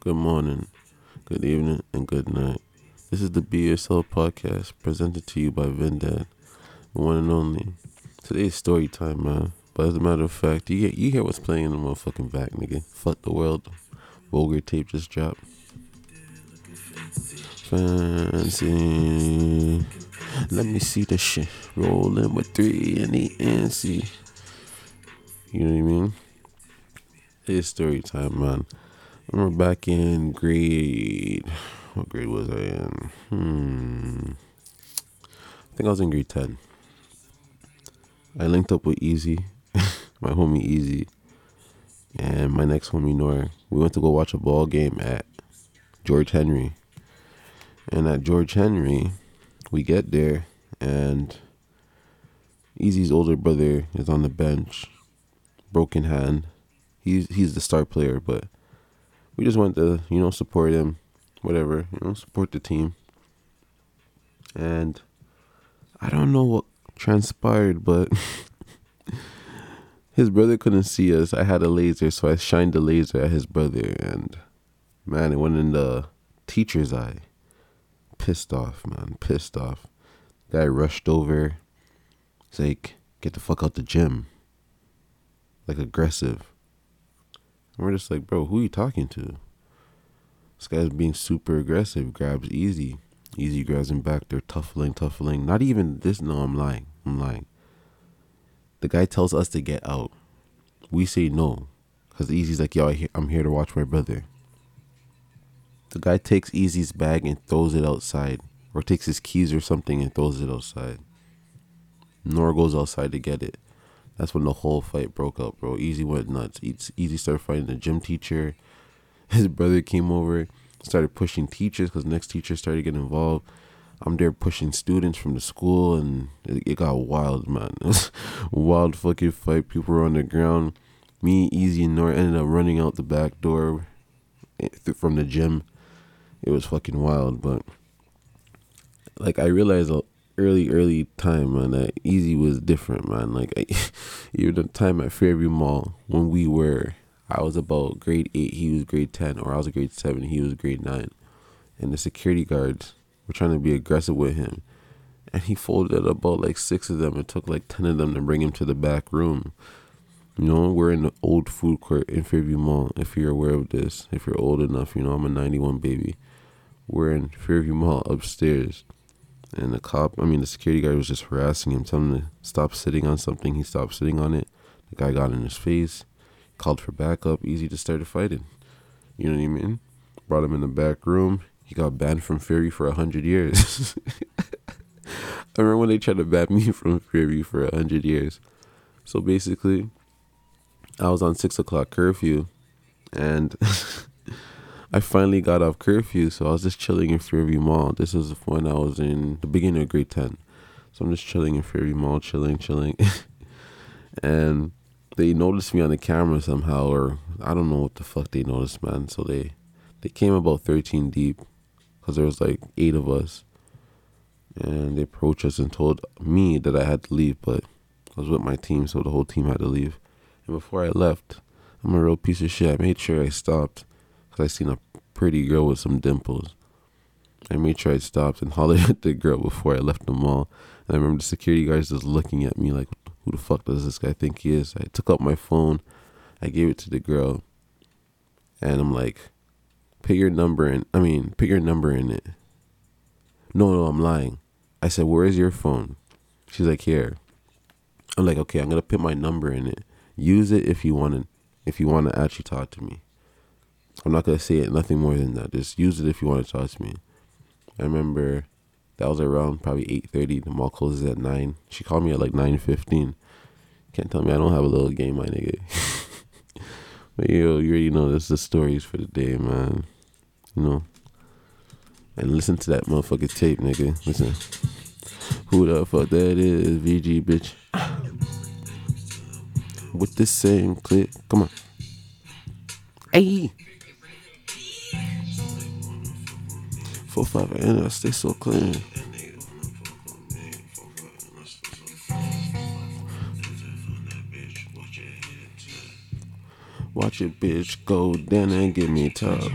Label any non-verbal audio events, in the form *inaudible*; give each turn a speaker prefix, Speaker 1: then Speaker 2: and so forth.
Speaker 1: good morning, good evening, and good night. This is the Be Yourself podcast presented to you by Vendad, the one and only. Today's story time, man. But as a matter of fact, you get you hear what's playing in the motherfucking back, nigga. Fuck the world. Volgar tape just dropped. Fancy. Let me see the shit. Rolling with three and the NC. You know what I mean? It's story time, man. I remember back in grade. What grade was I in? Hmm. I think I was in grade 10. I linked up with Easy, *laughs* my homie Easy, and my next homie Nor. We went to go watch a ball game at George Henry. And at George Henry, we get there, and Easy's older brother is on the bench, broken hand he's he's the star player, but we just want to you know support him, whatever you know support the team. And I don't know what transpired, but *laughs* his brother couldn't see us. I had a laser, so I shined the laser at his brother, and man, it went in the teacher's eye. Pissed off, man, pissed off. Guy rushed over. He's like, "Get the fuck out the gym." Like aggressive. We're just like, bro, who are you talking to? This guy's being super aggressive, grabs easy. Easy grabs him back. They're tuffling, tuffling. Not even this. No, I'm lying. I'm lying. The guy tells us to get out. We say no. Because Easy's like, yo, I'm here to watch my brother. The guy takes Easy's bag and throws it outside. Or takes his keys or something and throws it outside. Nor goes outside to get it. That's when the whole fight broke up, bro. Easy went nuts. Easy started fighting the gym teacher. *laughs* His brother came over, started pushing teachers because next teacher started getting involved. I'm there pushing students from the school, and it, got wild, man. It was *laughs* wild fucking fight. People were on the ground. Me, Easy, and Nor ended up running out the back door eh, from the gym. It was fucking wild, but like I realized early, early time, man, that Easy was different, man. Like, I, *laughs* even the time at Fairview Mall when we were, I was about grade eight, he was grade 10, or I was grade seven, he was grade nine. And the security guards were trying to be aggressive with him. And he folded about like six of them. It took like 10 of them to bring him to the back room. You know, we're in the old food court in Fairview Mall. If you're aware of this, if you're old enough, you know, I'm a 91 baby. We're in Fairview Mall upstairs and the cop, I mean, the security guard was just harassing him, telling him to stop sitting on something. He stopped sitting on it. The guy got in his face, called for backup. Easy to start a fighting. You know what I mean? Brought him in the back room. He got banned from Fairview for a hundred years. *laughs* I remember when they tried to ban me from Fairview for a hundred years. So basically, I was on six o'clock curfew, and *laughs* I finally got off curfew, so I was just chilling in Fairview Mall. This was when I was in the beginning of grade 10. So I'm just chilling in Fairview Mall, chilling, chilling. *laughs* and they noticed me on the camera somehow, or I don't know what the fuck they noticed, man. So they they came about 13 deep, because there was like eight of us. And they approached us and told me that I had to leave, but I was with my team, so the whole team had to leave. And before I left, I'm a real piece of shit. I made sure I stopped I seen a pretty girl with some dimples. I made sure I stopped and *laughs* hollered at the girl before I left the mall. And I remember the security guards just looking at me like, who the fuck does this guy think he is? I took out my phone, I gave it to the girl, and I'm like, put your number in. I mean, put your number in it. No, no, I'm lying. I said, where is your phone? She's like, here. I'm like, okay, I'm gonna put my number in it. Use it if you want to, if you want to actually talk to me. I'm not gonna say it nothing more than that. Just use it if you want to talk to me. I remember that was around probably eight thirty. The mall closes at nine. She called me at like nine fifteen. Can't tell me I don't have a little game, my nigga. *laughs* but yo, you already know this is the stories for the day, man. You know. And listen to that motherfucking tape, nigga. Listen. Who the fuck that is? VG bitch. With the same clip. Come on. Hey. Four five and I stay so clean. Watch it, bitch, go down and give me top.